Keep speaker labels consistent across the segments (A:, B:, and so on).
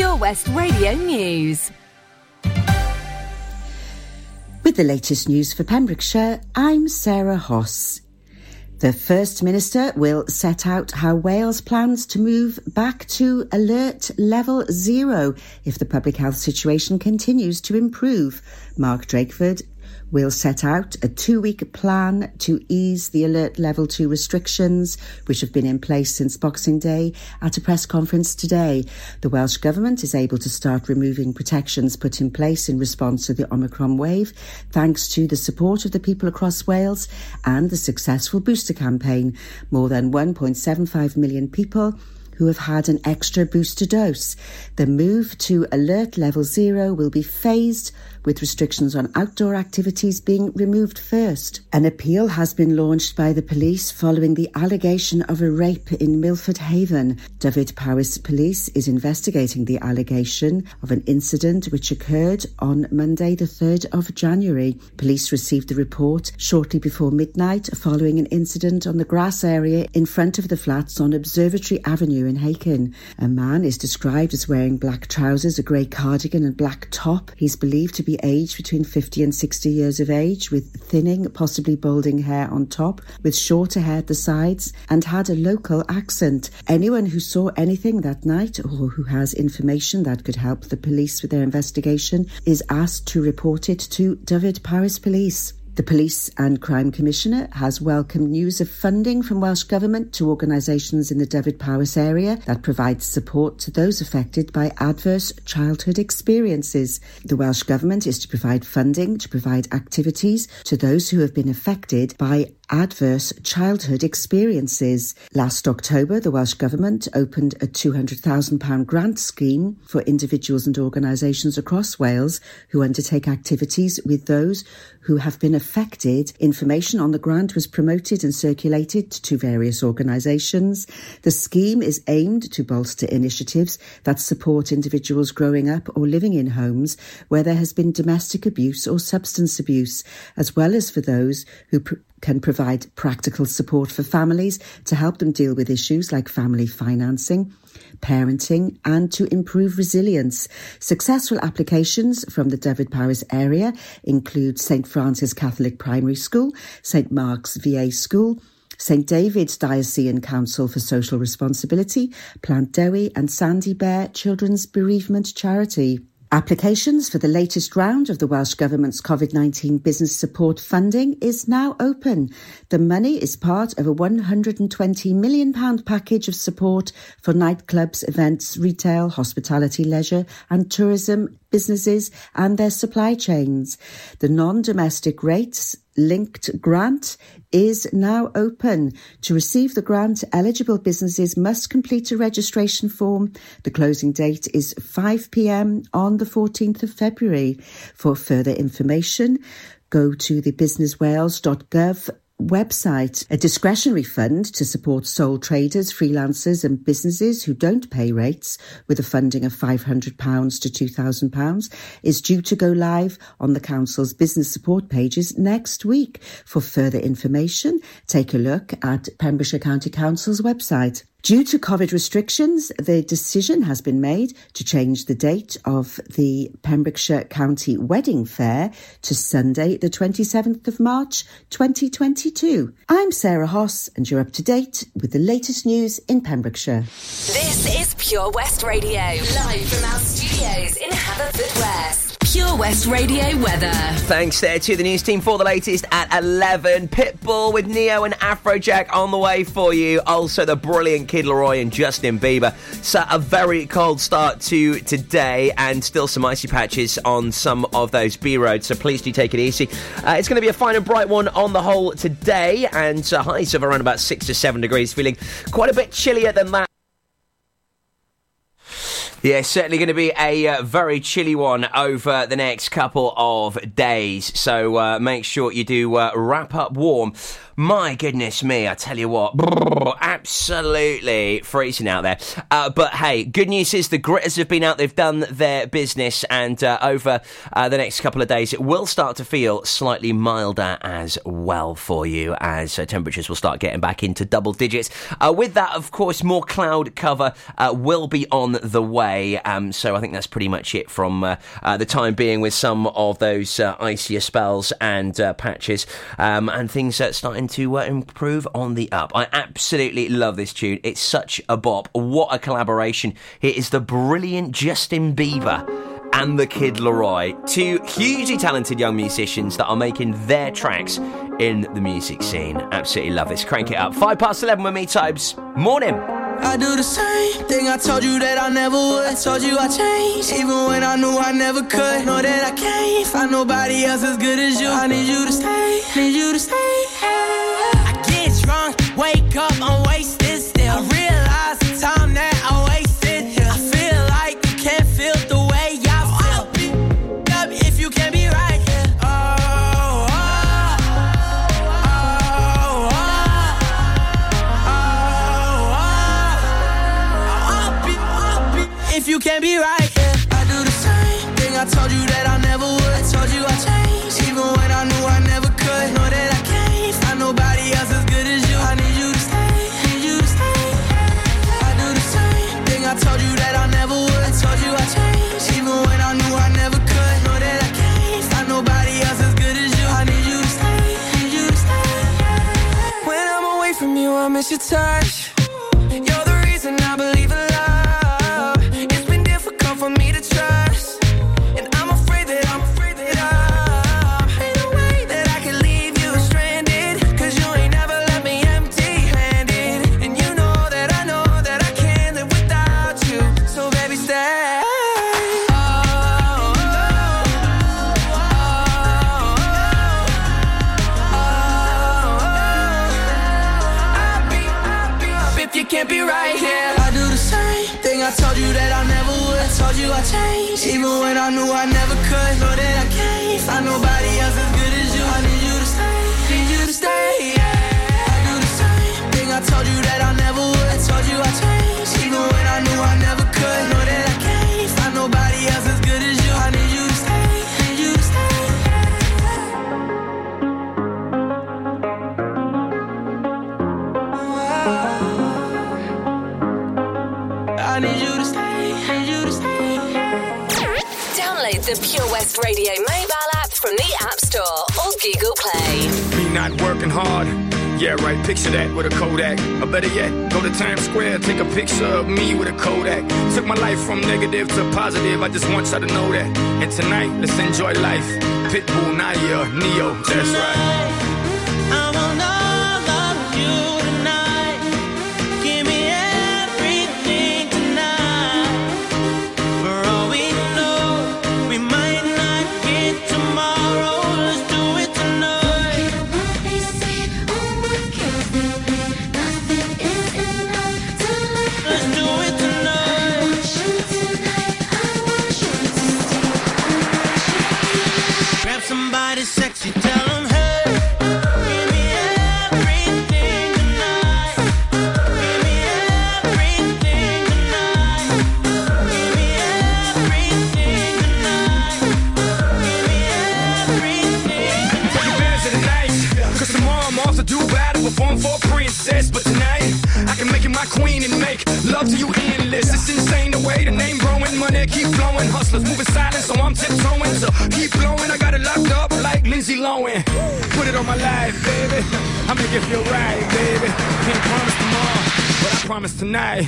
A: Pure West Radio News.
B: With the latest news for Pembrokeshire, I'm Sarah Hoss. The First Minister will set out how Wales plans to move back to alert level zero if the public health situation continues to improve. Mark Drakeford will set out a two week plan to ease the alert level 2 restrictions, which have been in place since Boxing Day, at a press conference today. The Welsh Government is able to start removing protections put in place in response to the Omicron wave, thanks to the support of the people across Wales and the successful booster campaign. More than 1.75 million people who have had an extra booster dose. The move to alert level zero will be phased with restrictions on outdoor activities being removed first. An appeal has been launched by the police following the allegation of a rape in Milford Haven. Dyfed-Powys Police is investigating the allegation of an incident which occurred on Monday, the 3rd of January. Police received the report shortly before midnight following an incident on the grass area in front of the flats on Observatory Avenue in Hakin. A man is described as wearing black trousers, a grey cardigan, and black top. He's believed to be aged between 50 and 60 years of age, with thinning, possibly balding hair on top, with shorter hair at the sides, and had a local accent. Anyone who saw anything that night or who has information that could help the police with their investigation is asked to report it to Dyfed-Powys Police. The Police and Crime Commissioner has welcomed news of funding from Welsh Government to organisations in the Dyfed-Powys area that provides support to those affected by adverse childhood experiences. The Welsh Government is to provide funding to provide activities to those who have been affected by adverse childhood experiences. Last October, the Welsh Government opened a £200,000 grant scheme for individuals and organisations across Wales who undertake activities with those who have been affected. Information on the grant was promoted and circulated to various organisations. The scheme is aimed to bolster initiatives that support individuals growing up or living in homes where there has been domestic abuse or substance abuse, as well as for those who pr- can provide practical support for families to help them deal with issues like family financing, parenting, and to improve resilience. Successful applications from the Dyfed-Powys area include St Francis Catholic Primary School, St Mark's VA School, St David's Diocesan Council for Social Responsibility, Plant Dewi, and Sandy Bear Children's Bereavement Charity. Applications for the latest round of the Welsh Government's COVID 19 business support funding is now open. The money is part of a £120 million package of support for nightclubs, events, retail, hospitality, leisure, and tourism businesses and their supply chains. The non domestic rates linked grant is now open. To receive the grant, eligible businesses must complete a registration form. The closing date is 5 pm on the 14th of February. For further information, go to the businesswales.gov website a discretionary fund to support sole traders, freelancers and businesses who don't pay rates with a funding of £500 to £2,000 is due to go live on the Council's business support pages next week. For further information, take a look at Pembrokeshire County Council's website. Due to COVID restrictions, the decision has been made to change the date of the Pembrokeshire County Wedding Fair to Sunday, the 27th of March 2022. I'm Sarah Hoss, and you're up to date with the latest news in Pembrokeshire.
A: This is Pure West Radio, live from our studios in Haverfordwest. Pure West Radio weather.
C: Thanks there to the news team for the latest at 11. Pitbull with Ne-Yo and Afrojack on the way for you. Also, the brilliant Kid Laroi and Justin Bieber. So, a very cold start to today and still some icy patches on some of those B roads. So, please do take it easy. Uh, it's going to be a fine and bright one on the whole today and uh, highs of around about 6 to 7 degrees, feeling quite a bit chillier than that. Yeah, certainly going to be a uh, very chilly one over the next couple of days. So uh, make sure you do uh, wrap up warm. My goodness me, I tell you what, absolutely freezing out there. Uh, but hey, good news is the gritters have been out, they've done their business, and uh, over uh, the next couple of days, it will start to feel slightly milder as well for you as uh, temperatures will start getting back into double digits. Uh, with that, of course, more cloud cover uh, will be on the way. Um, so I think that's pretty much it from the time being with some of those icier spells and patches um, and things starting to uh, improve on the up. I absolutely love this tune. It's such a bop. What a collaboration. It is the brilliant Justin Bieber and the Kid LAROI, two hugely talented young musicians that are making their tracks in the music scene. Absolutely love this. Crank it up. Five past 11 with me, Tobes. Morning.
D: I do the same thing I told you that I never would. I told you I changed, even when I knew I never could. Know that I can't find nobody else as good as you. I need you to stay, need you to stay. I the
A: Pure West Radio mobile app from the App Store or Google Play.
E: Me not working hard. Yeah, right. Picture that with a Kodak. Or better yet, go to Times Square, take a picture of me with a Kodak. Took my life from negative to positive. I just want y'all to know that. And tonight, let's enjoy life. Pitbull, Nadia, Ne-Yo. That's right.
D: I want all
E: love to you endless. It's insane the way the name growing, money keep flowing. Hustlers moving silent, so I'm tiptoeing. So keep blowing, I got it locked up like Lindsay Lohan. Put it on my life, baby. I'ma give you a ride, baby. Can't promise tomorrow, but I promise tonight.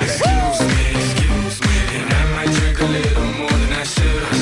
E: Excuse me, excuse me, and I might drink a little more than I should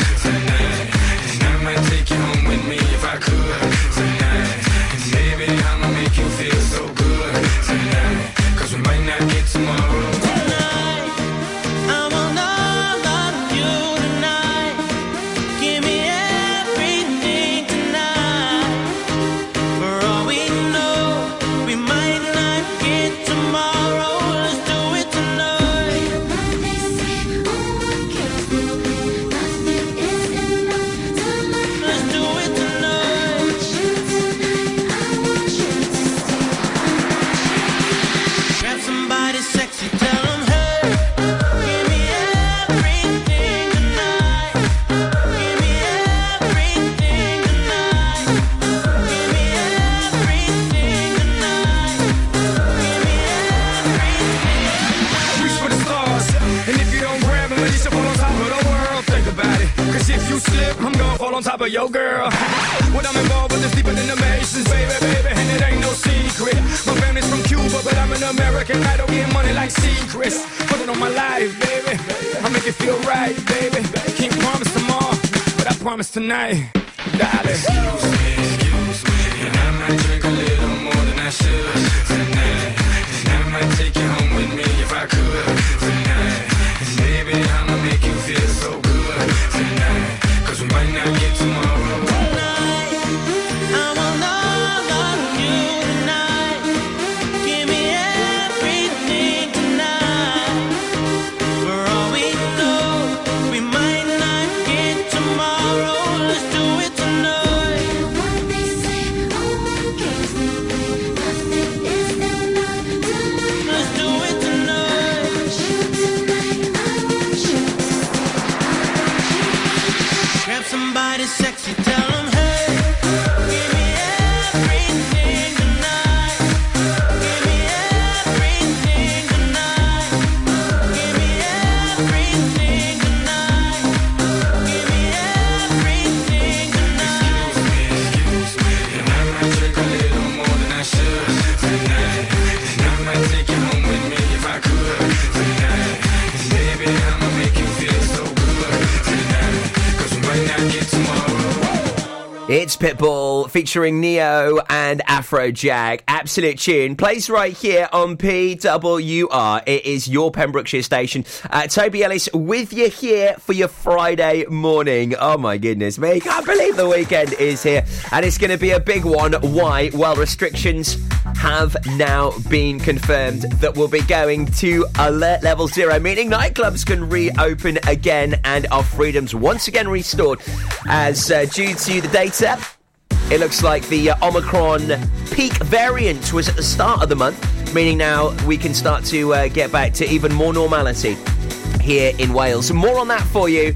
E: tonight,
C: It's Pitbull featuring Ne-Yo and Afrojack. Absolute tune. Plays right here on PWR. It is your Pembrokeshire station. Uh, Toby Ellis with you here for your Friday morning. Oh my goodness me. Can't believe the weekend is here. And it's going to be a big one. Why? Well, restrictions have now been confirmed that we'll be going to alert level zero, meaning nightclubs can reopen again and our freedoms once again restored. As uh, due to the data, it looks like the uh, Omicron peak variant was at the start of the month, meaning now we can start to uh, get back to even more normality here in Wales. More on that for you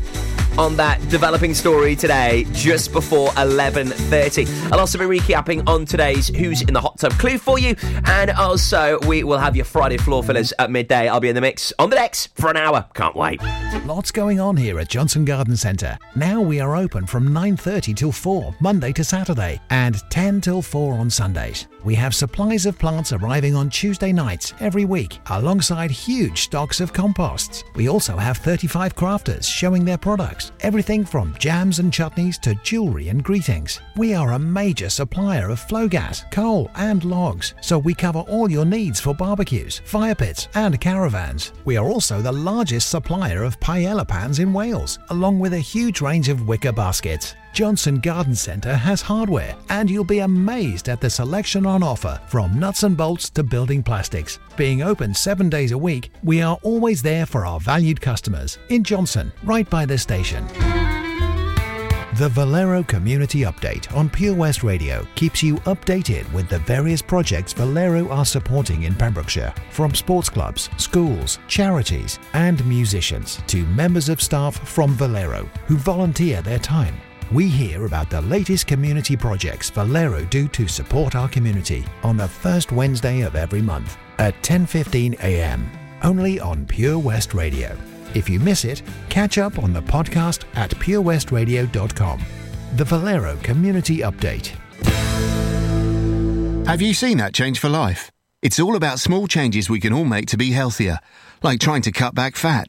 C: on that developing story today just before 11.30 i'll also be recapping on today's who's in the hot tub clue for you and also we will have your friday floor fillers at midday i'll be in the mix on the decks for an hour can't wait
F: Lots going on here at Johnston Garden Centre. Now we are open from 9:30 till 4 Monday to Saturday and 10 till 4 on Sundays. We have supplies of plants arriving on Tuesday nights every week alongside huge stocks of composts. We also have 35 crafters showing their products, everything from jams and chutneys to jewellery and greetings. We are a major supplier of Flogas, coal and logs, so we cover all your needs for barbecues, fire pits and caravans. We are also the largest supplier of paella pans in Wales, along with a huge range of wicker baskets. Johnston Garden Centre has hardware, and you'll be amazed at the selection on offer from nuts and bolts to building plastics. Being open seven days a week, we are always there for our valued customers in Johnston, right by the station. The Valero Community Update on Pure West Radio keeps you updated with the various projects Valero are supporting in Pembrokeshire, from sports clubs, schools, charities, and musicians to members of staff from Valero who volunteer their time. We hear about the latest community projects Valero do to support our community on the first Wednesday of every month at 10:15 a.m. only on Pure West Radio. If you miss it, catch up on the podcast at purewestradio.com. The Valero Community Update.
G: Have you seen that change for life? It's all about small changes we can all make to be healthier, like trying to cut back fat.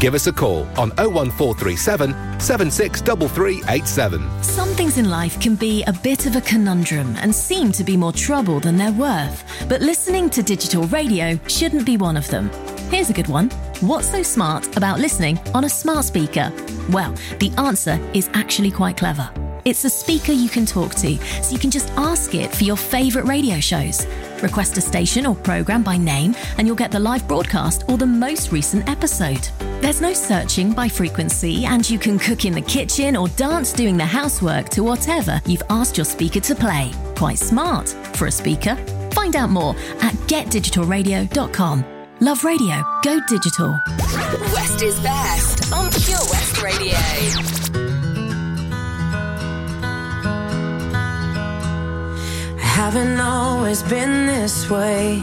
H: Give us a call on 01437 763387.
I: Some things in life can be a bit of a conundrum and seem to be more trouble than they're worth. But listening to digital radio shouldn't be one of them. Here's a good one. What's so smart about listening on a smart speaker? Well, the answer is actually quite clever. It's a speaker you can talk to, so you can just ask it for your favourite radio shows. Request a station or programme by name, and you'll get the live broadcast or the most recent episode. There's no searching by frequency, and you can cook in the kitchen or dance doing the housework to whatever you've asked your speaker to play. Quite smart for a speaker. Find out more at getdigitalradio.com. Love radio, go digital.
A: West is best on Pure West Radio.
J: I haven't always been this way.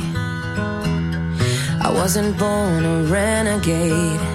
J: I wasn't born a renegade.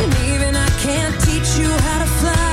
J: And even I can't teach you how to fly,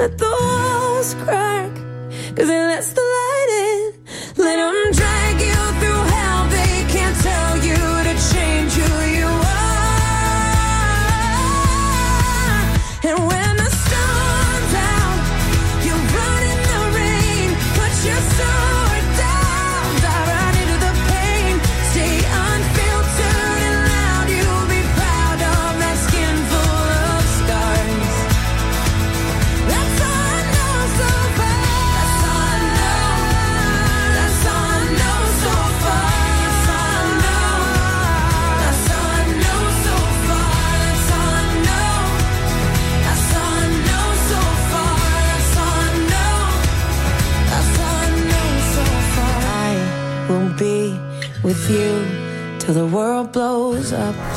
J: Let the walls crack, cause it lets the blows up.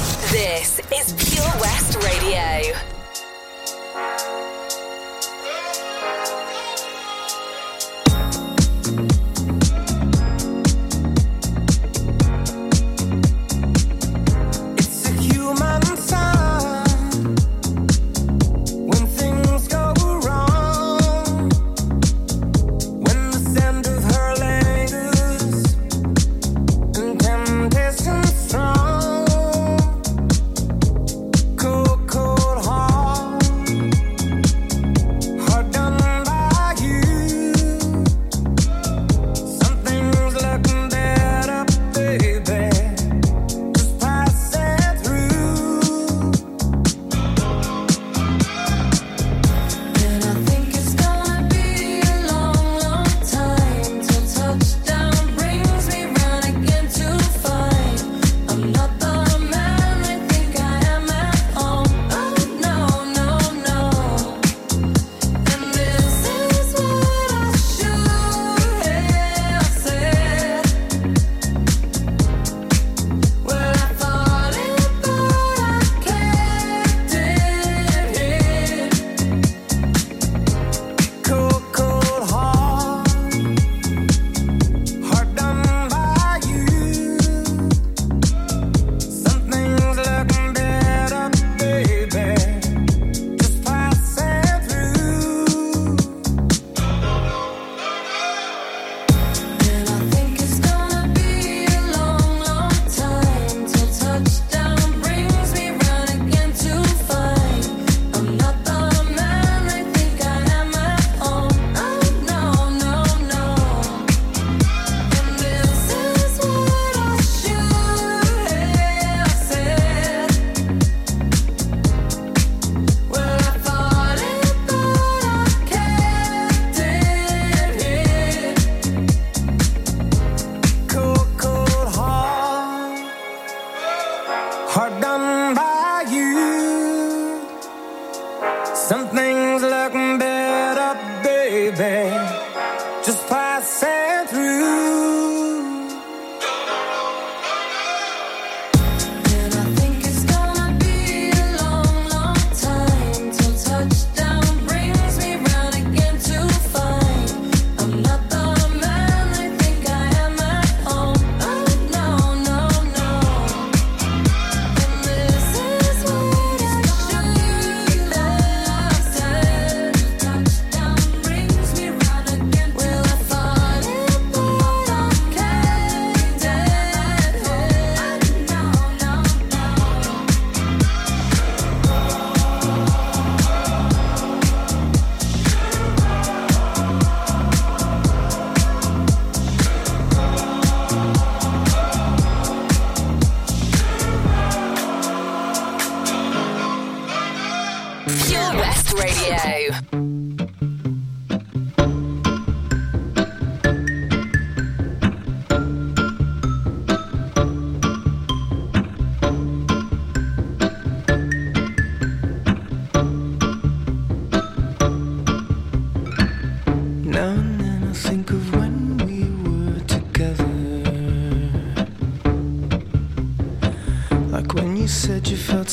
K: Hard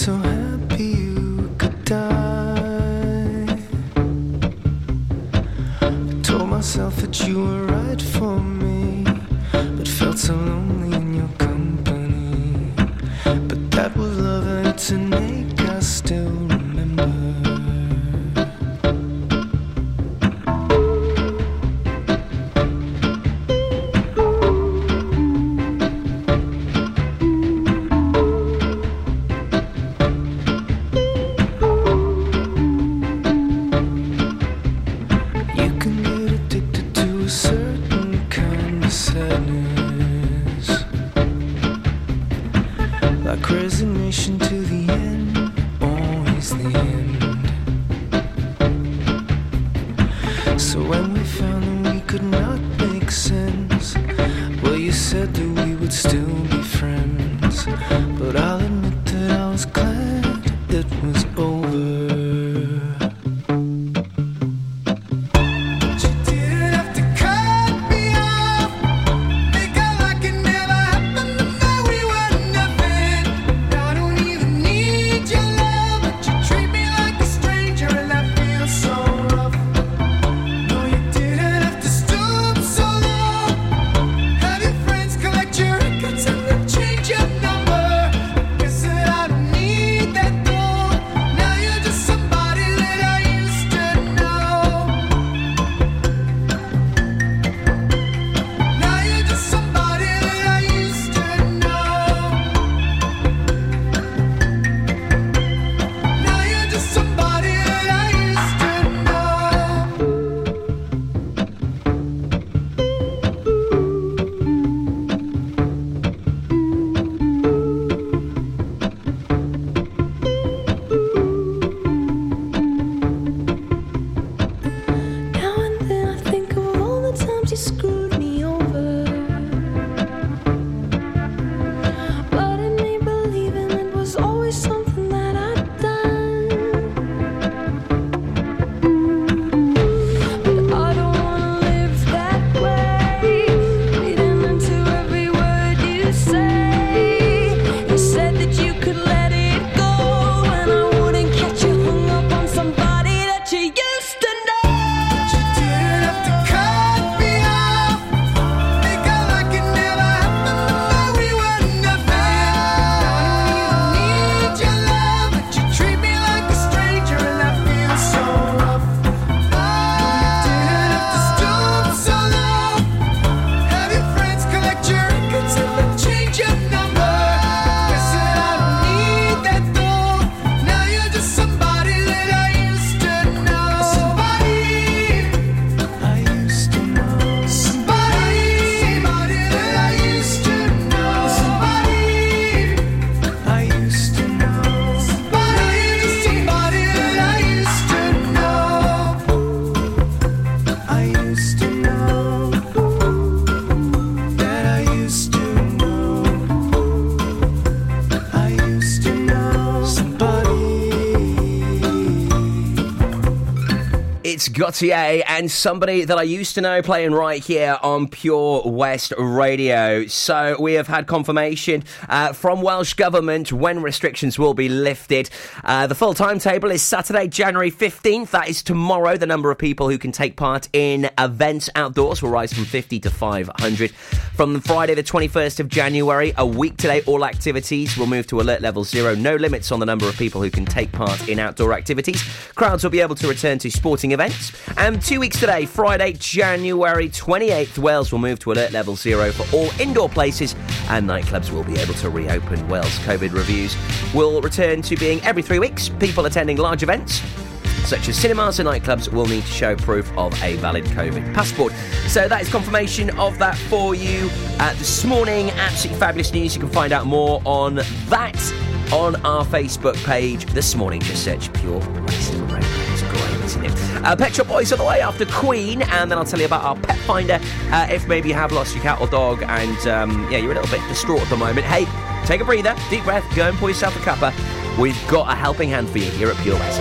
K: said And
C: somebody that I used to know playing right here on Pure West Radio. So we have had confirmation uh, from Welsh Government when restrictions will be lifted. Uh, the full timetable is Saturday, January 15th. That is tomorrow. The number of people who can take part in events outdoors will rise from 50 to 500. From Friday, the 21st of January, a week today, all activities will move to alert level zero. No limits on the number of people who can take part in outdoor activities. Crowds will be able to return to sporting events. And two weeks today, Friday, January 28th, Wales will move to alert level zero for all indoor places, and nightclubs will be able to reopen. Wales COVID reviews will return to being every three weeks. People attending large events such as cinemas and nightclubs will need to show proof of a valid COVID passport. So that is confirmation of that for you uh, this morning. Absolutely fabulous news. You can find out more on that on our Facebook page this morning. Just search Pure West Radio. It's great, isn't it? Uh, Pet Shop Boys on the way after Queen, and then I'll tell you about our pet finder. Uh, if maybe you have lost your cat or dog, and um, yeah, you're a little bit distraught at the moment. Hey, take a breather, deep breath, go and pour yourself a cuppa. We've got a helping hand for you here at Pure West.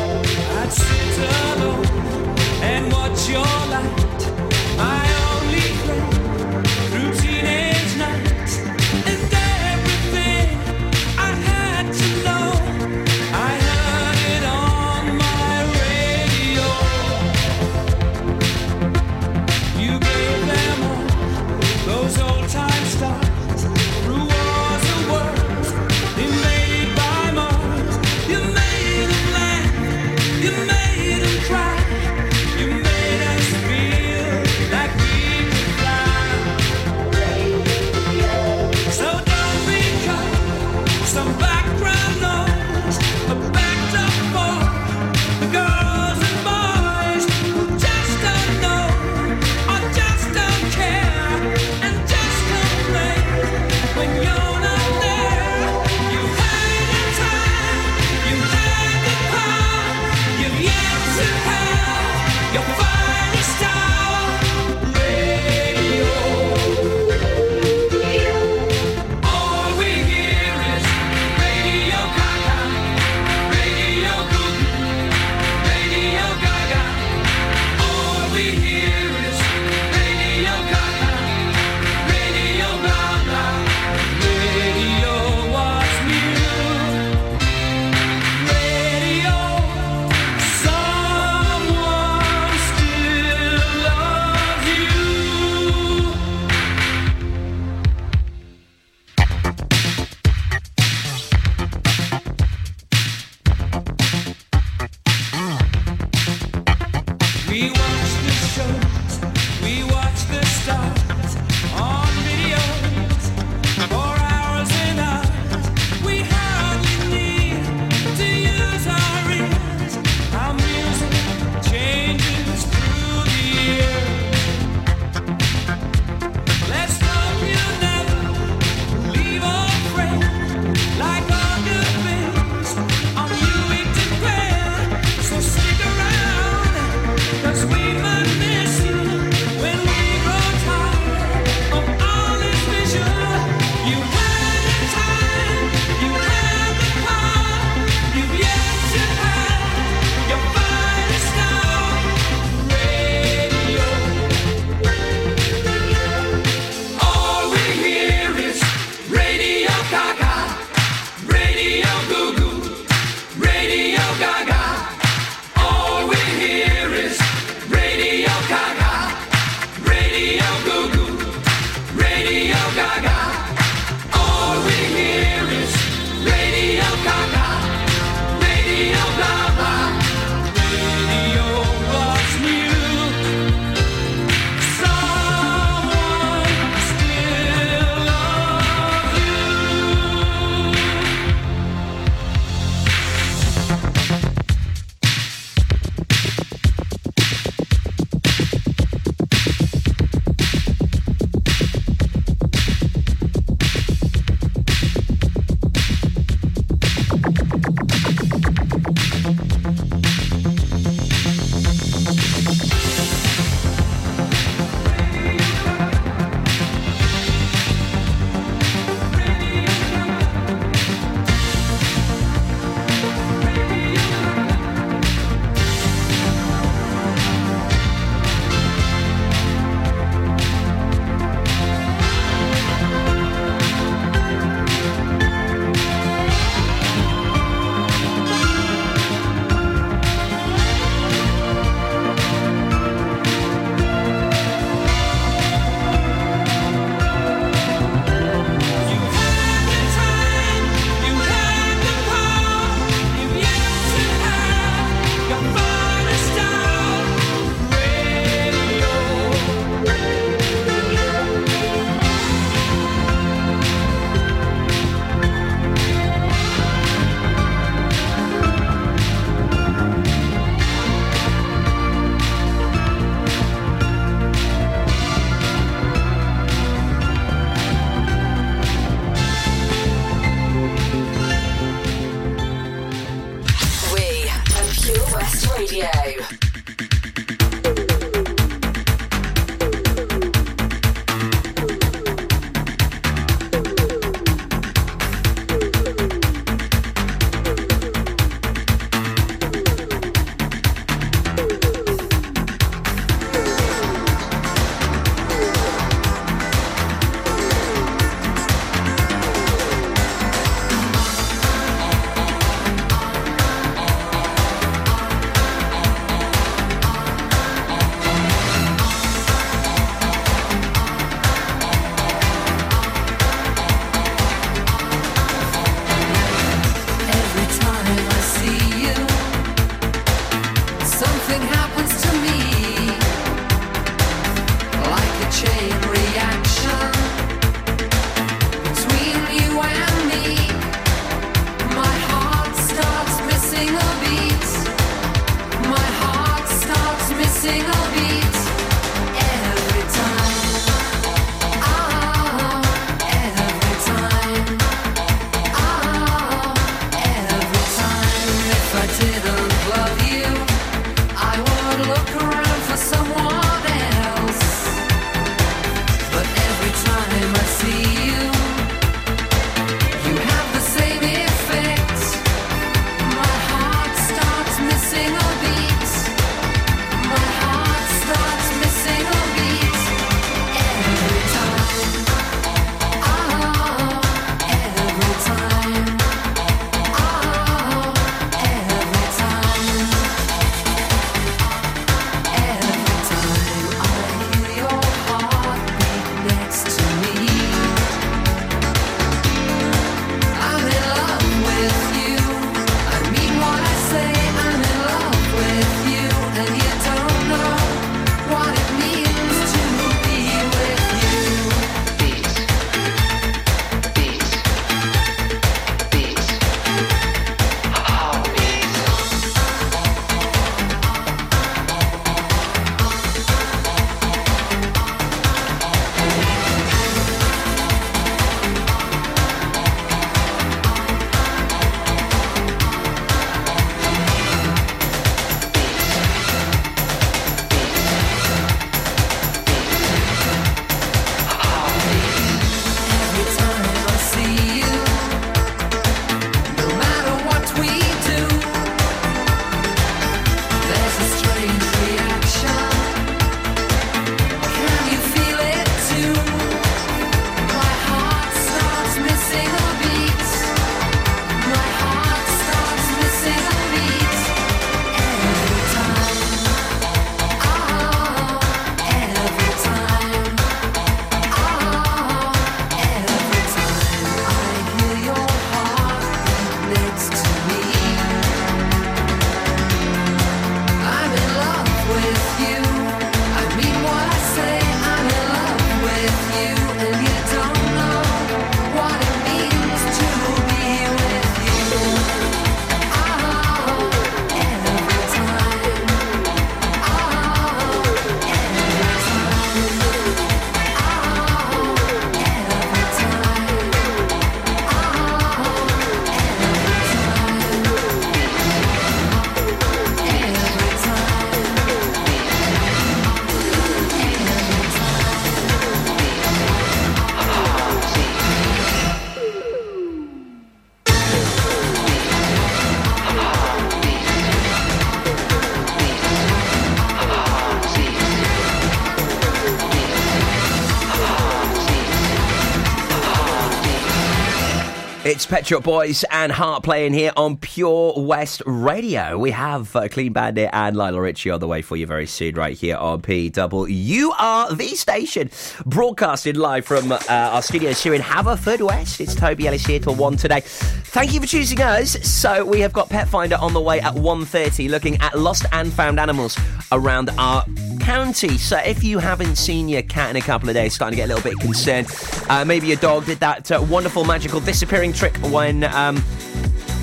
C: It's Pet Shop Boys and Heart playing here on Pure West Radio. We have uh, Clean Bandit and Lila Ritchie on the way for you very soon, right here on PW. You are the station, broadcasting live from uh, our studios here in Haverfordwest. It's Toby Ellis here till 1 today. Thank you for choosing us. So we have got Pet Finder on the way at 1.30, looking at lost and found animals around our county. So if you haven't seen your cat in a couple of days, starting to get a little bit concerned, uh, maybe your dog did that uh, wonderful magical disappearing trick when um,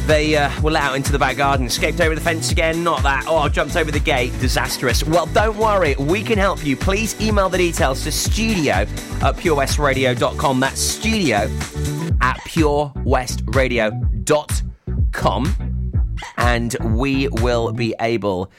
C: they uh, were let out into the back garden, escaped over the fence again, not that, oh, jumped over the gate, disastrous. Well, don't worry, we can help you. Please email the details to studio at purewestradio.com. That's studio at purewestradio.com. And we will be able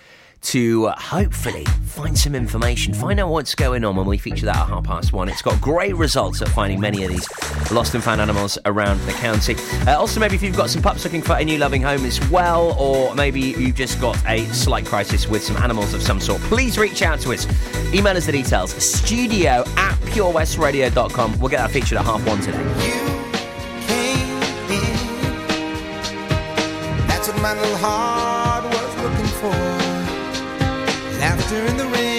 C: to hopefully find some information, find out what's going on when we feature that at half past one. It's got great results at finding many of these lost and found animals around the county. Uh, also, maybe if you've got some pups looking for a new loving home as well, or maybe you've just got a slight crisis with some animals of some sort, please reach out to us. Email us the details studio at purewestradio.com. We'll get that featured at half one today.
L: That's what my little heart In the rain.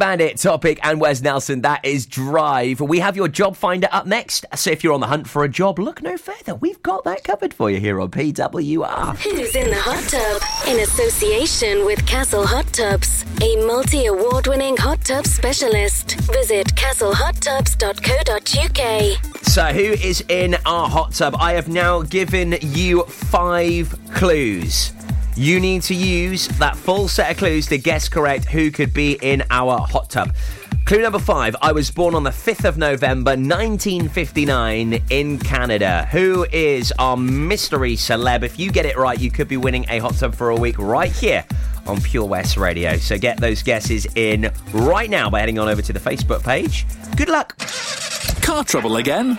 C: Bandit, Topic, and Wes Nelson. That is Drive. We have your job finder up next. So if you're on the hunt for a job, look no further. We've got that covered for you here on PWR.
A: Who's in the hot tub? In association with Castle Hot Tubs, a multi award winning hot tub specialist. Visit castlehottubs.co.uk.
C: So, who is in our hot tub? I have now given you five clues. You need to use that full set of clues to guess correct who could be in our hot tub. Clue number five I was born on the 5th of November 1959 in Canada. Who is our mystery celeb? If you get it right, you could be winning a hot tub for a week right here on Pure West Radio. So get those guesses in right now by heading on over to the Facebook page. Good luck.
M: Car trouble again?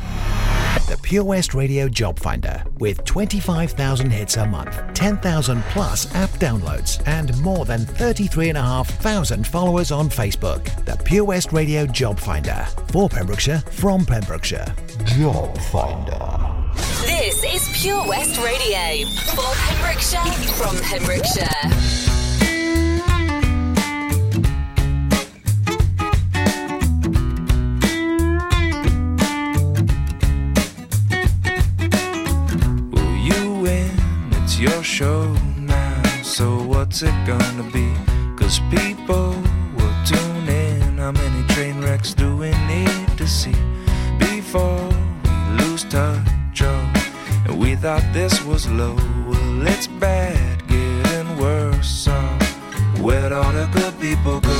F: Pure West Radio Job Finder with 25,000 hits a month, 10,000 plus app downloads, and more than 33,500 followers on Facebook. The Pure West Radio Job Finder for Pembrokeshire from Pembrokeshire. Job Finder.
A: This is Pure West Radio for Pembrokeshire from Pembrokeshire.
N: Show now. So what's it gonna be? Cause people will tune in. How many train wrecks do we need to see before we lose touch? Oh, and we thought this was low. Well, it's bad, getting worse. So where'd all the good people go?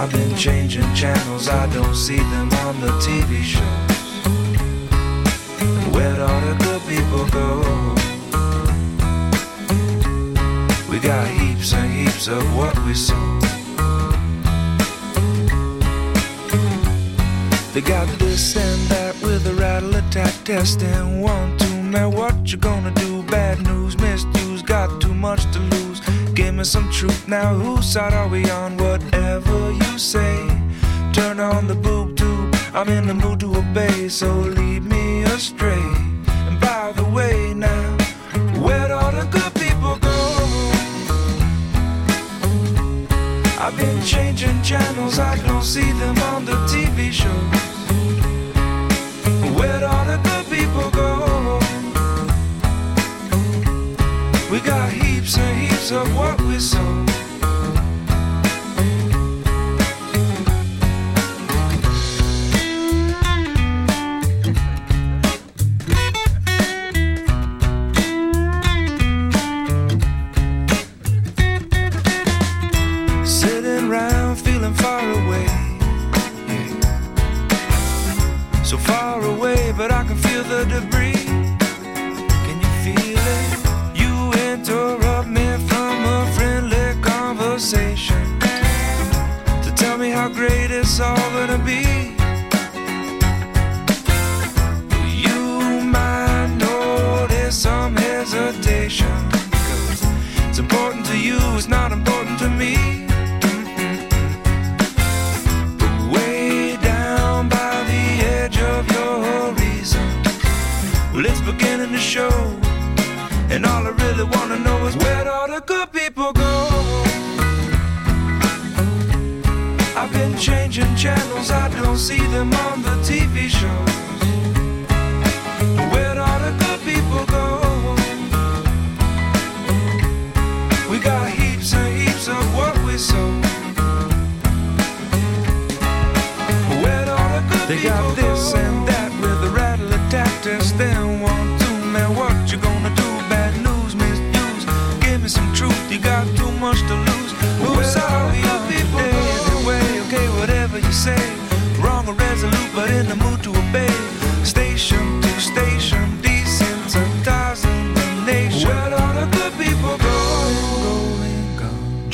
N: I've been changing channels, I don't see them on the TV shows. Where'd all the good people go? We got heaps and heaps of what we sow. They got this and that with a rattle attack test and one, two, man, what you gonna do? Bad news, misused, got too much to lose. Give me some truth now, whose side are we on? Whatever you say, turn on the boob tube. I'm in the mood to obey, so lead me astray. And by the way, now, where'd all the good people go? I've been changing channels, I don't see them on the TV shows. Where'd all the good people go? We got heaps and heaps of what we sow.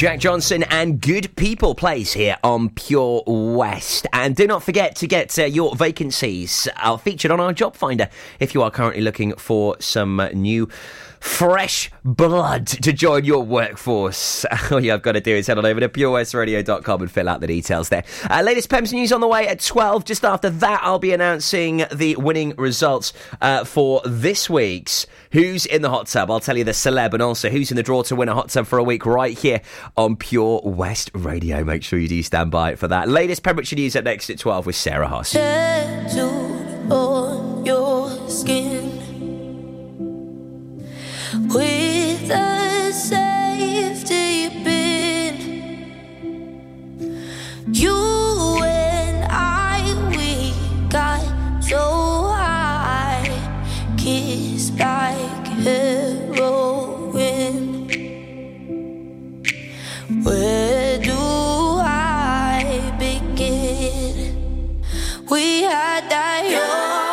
C: Jack Johnson and Good People Place here on Pure West. And do not forget to get uh, your vacancies uh, featured on our job finder if you are currently looking for some uh, new fresh blood to join your workforce. All you have got to do is head on over to purewestradio.com and fill out the details there. Uh, latest PEMS news on the way at 12. Just after that, I'll be announcing the winning results uh, for this week's Who's in the Hot Tub. I'll tell you the celeb and also who's in the draw to win a hot tub for a week right here on Pure West Radio. Make sure you do stand by for that. Latest Pembrokeshire news at next at 12 with Sarah Hoss.
J: tattooed on your skin
O: with the safety pin. You and I, we got so high, kissed like heroin. Where do I begin? We had that.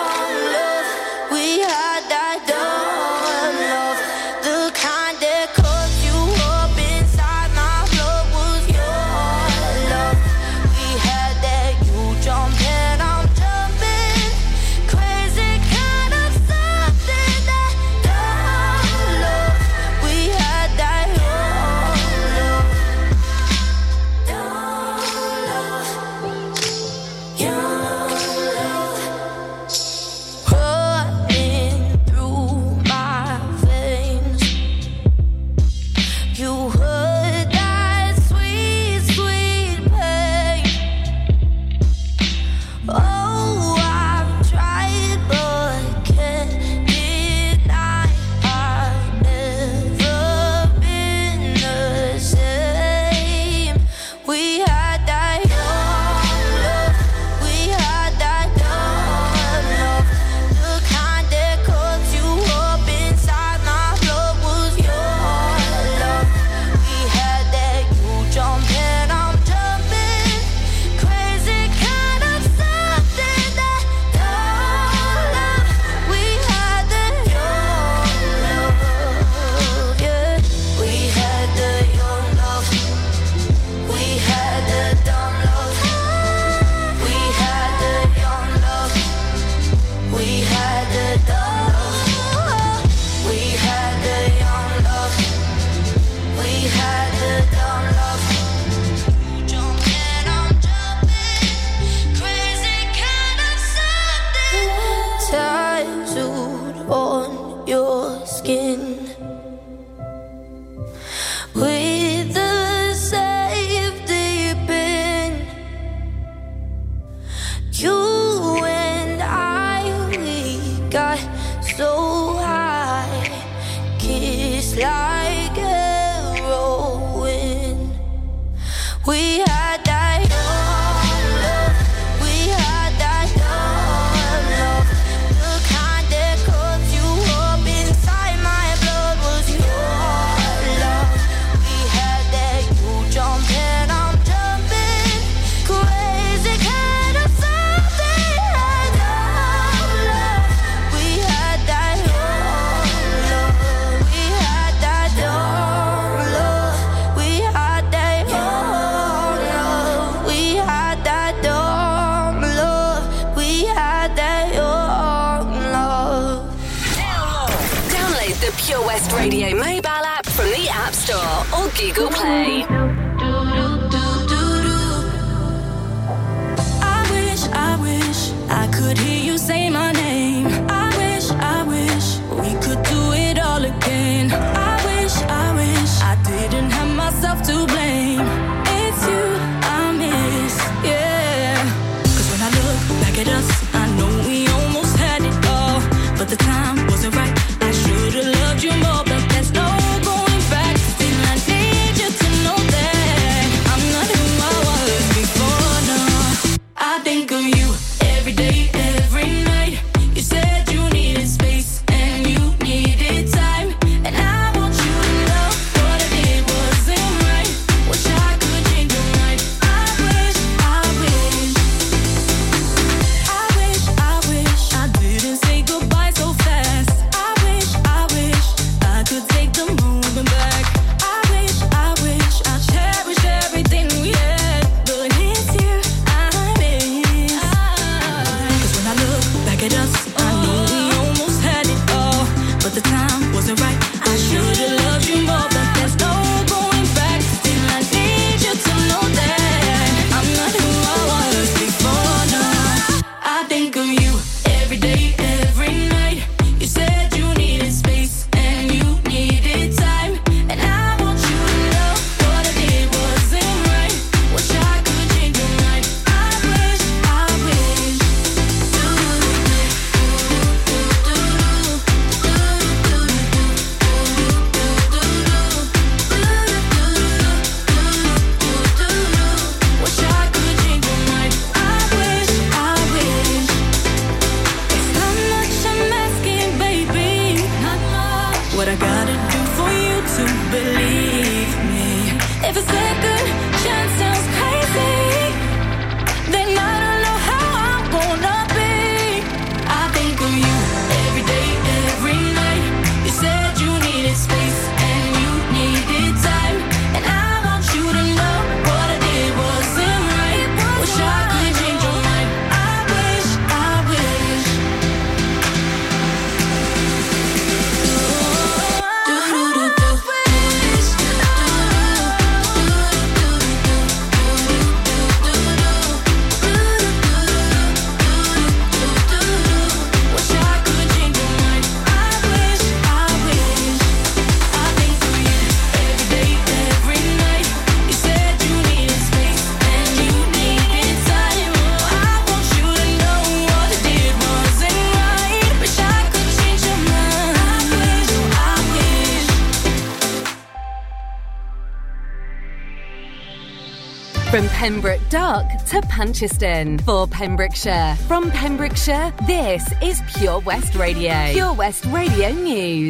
A: Pembroke Dock to Puncheston. For Pembrokeshire, from Pembrokeshire, this is Pure West Radio. Pure West Radio News.